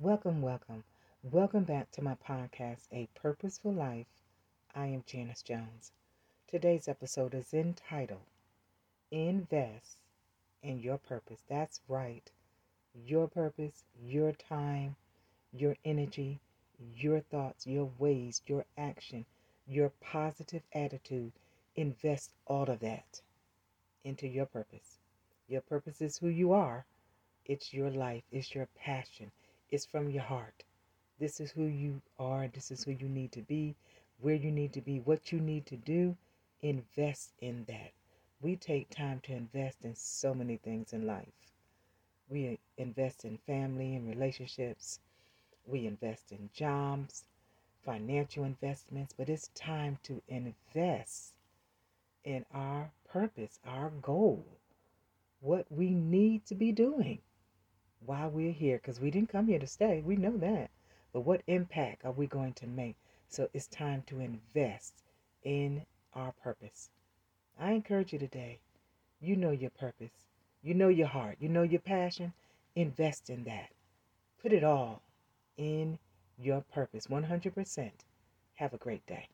Welcome, welcome. Welcome back to my podcast, A Purposeful Life. I am Janice Jones. Today's episode is entitled Invest in Your Purpose. That's right. Your purpose, your time, your energy, your thoughts, your ways, your action, your positive attitude. Invest all of that into your purpose. Your purpose is who you are. It's your life. It's your passion. It's from your heart. This is who you are. This is who you need to be, where you need to be, what you need to do. Invest in that. We take time to invest in so many things in life. We invest in family and relationships. We invest in jobs, financial investments, but it's time to invest in our purpose, our goal, what we need to be doing while we're here because we didn't come here to stay. We know that. But what impact are we going to make? So it's time to invest in our purpose. I encourage you today. You know your purpose. You know your heart. You know your passion. Invest in that. Put it all in your purpose 100%. Have a great day.